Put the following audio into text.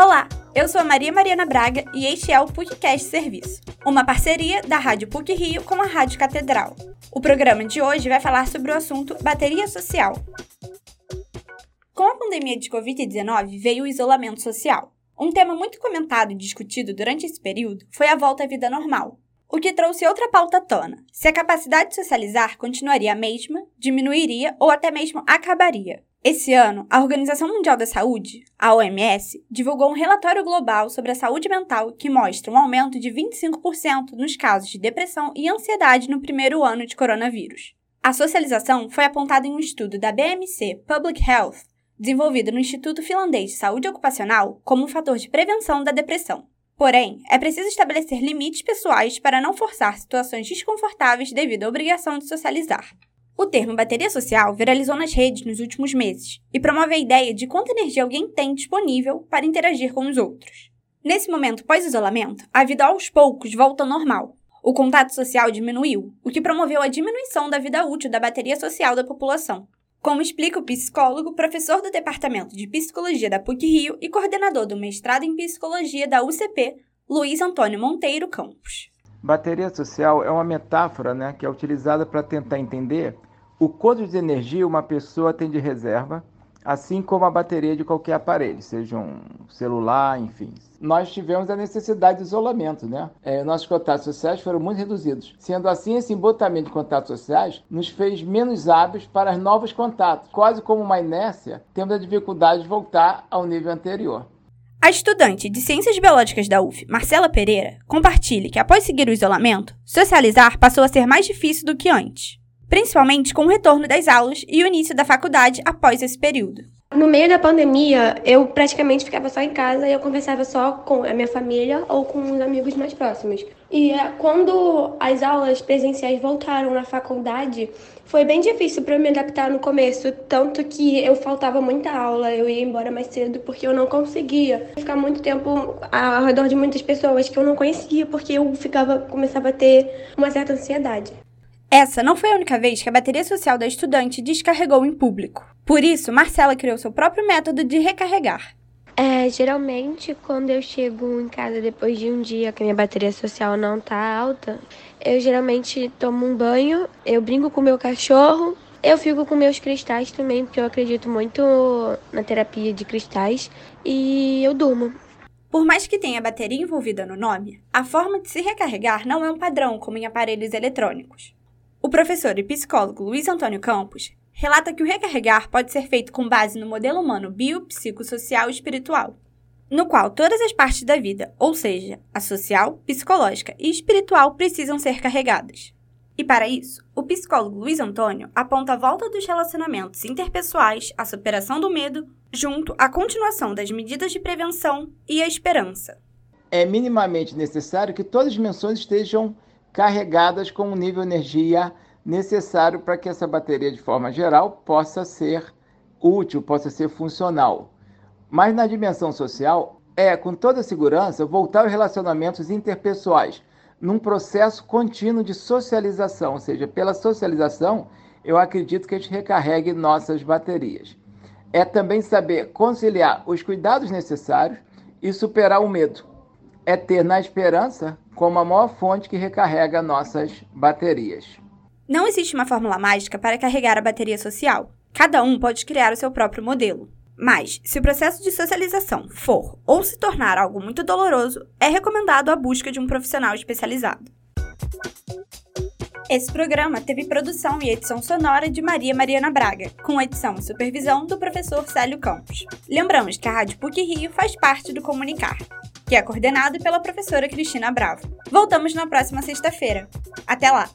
Olá, eu sou a Maria Mariana Braga e este é o PUCcast Serviço, uma parceria da Rádio PUC Rio com a Rádio Catedral. O programa de hoje vai falar sobre o assunto bateria social. Com a pandemia de Covid-19 veio o isolamento social. Um tema muito comentado e discutido durante esse período foi a volta à vida normal, o que trouxe outra pauta à tona: se a capacidade de socializar continuaria a mesma, diminuiria ou até mesmo acabaria. Esse ano, a Organização Mundial da Saúde, a OMS, divulgou um relatório global sobre a saúde mental que mostra um aumento de 25% nos casos de depressão e ansiedade no primeiro ano de coronavírus. A socialização foi apontada em um estudo da BMC Public Health, desenvolvido no Instituto Finlandês de Saúde Ocupacional, como um fator de prevenção da depressão. Porém, é preciso estabelecer limites pessoais para não forçar situações desconfortáveis devido à obrigação de socializar. O termo bateria social viralizou nas redes nos últimos meses e promove a ideia de quanta energia alguém tem disponível para interagir com os outros. Nesse momento pós-isolamento, a vida aos poucos volta ao normal. O contato social diminuiu, o que promoveu a diminuição da vida útil da bateria social da população, como explica o psicólogo, professor do Departamento de Psicologia da PUC-Rio e coordenador do mestrado em Psicologia da UCP, Luiz Antônio Monteiro Campos. Bateria social é uma metáfora né, que é utilizada para tentar entender o quanto de energia uma pessoa tem de reserva assim como a bateria de qualquer aparelho, seja um celular, enfim. Nós tivemos a necessidade de isolamento, né? É, nossos contatos sociais foram muito reduzidos. Sendo assim, esse embotamento de contatos sociais nos fez menos hábeis para novos contatos. Quase como uma inércia, temos a dificuldade de voltar ao nível anterior. A estudante de Ciências Biológicas da UF, Marcela Pereira, compartilha que após seguir o isolamento, socializar passou a ser mais difícil do que antes principalmente com o retorno das aulas e o início da faculdade após esse período. No meio da pandemia, eu praticamente ficava só em casa e eu conversava só com a minha família ou com os amigos mais próximos. E é, quando as aulas presenciais voltaram na faculdade, foi bem difícil para eu me adaptar no começo, tanto que eu faltava muita aula, eu ia embora mais cedo porque eu não conseguia ficar muito tempo ao redor de muitas pessoas que eu não conhecia, porque eu ficava começava a ter uma certa ansiedade. Essa não foi a única vez que a bateria social da estudante descarregou em público. Por isso, Marcela criou seu próprio método de recarregar. É, geralmente, quando eu chego em casa depois de um dia que minha bateria social não tá alta, eu geralmente tomo um banho, eu brinco com meu cachorro, eu fico com meus cristais também, porque eu acredito muito na terapia de cristais, e eu durmo. Por mais que tenha bateria envolvida no nome, a forma de se recarregar não é um padrão como em aparelhos eletrônicos. O professor e psicólogo Luiz Antônio Campos relata que o recarregar pode ser feito com base no modelo humano biopsicossocial e espiritual, no qual todas as partes da vida, ou seja, a social, psicológica e espiritual, precisam ser carregadas. E para isso, o psicólogo Luiz Antônio aponta a volta dos relacionamentos interpessoais, a superação do medo, junto à continuação das medidas de prevenção e a esperança. É minimamente necessário que todas as dimensões estejam carregadas com o nível de energia necessário para que essa bateria, de forma geral, possa ser útil, possa ser funcional. Mas na dimensão social, é, com toda segurança, voltar aos relacionamentos interpessoais, num processo contínuo de socialização, ou seja, pela socialização, eu acredito que a gente recarregue nossas baterias. É também saber conciliar os cuidados necessários e superar o medo. É ter na esperança como a maior fonte que recarrega nossas baterias. Não existe uma fórmula mágica para carregar a bateria social. Cada um pode criar o seu próprio modelo. Mas, se o processo de socialização for ou se tornar algo muito doloroso, é recomendado a busca de um profissional especializado. Esse programa teve produção e edição sonora de Maria Mariana Braga, com edição e supervisão do professor Célio Campos. Lembramos que a Rádio PUC Rio faz parte do Comunicar que é coordenado pela professora Cristina Bravo. Voltamos na próxima sexta-feira. Até lá!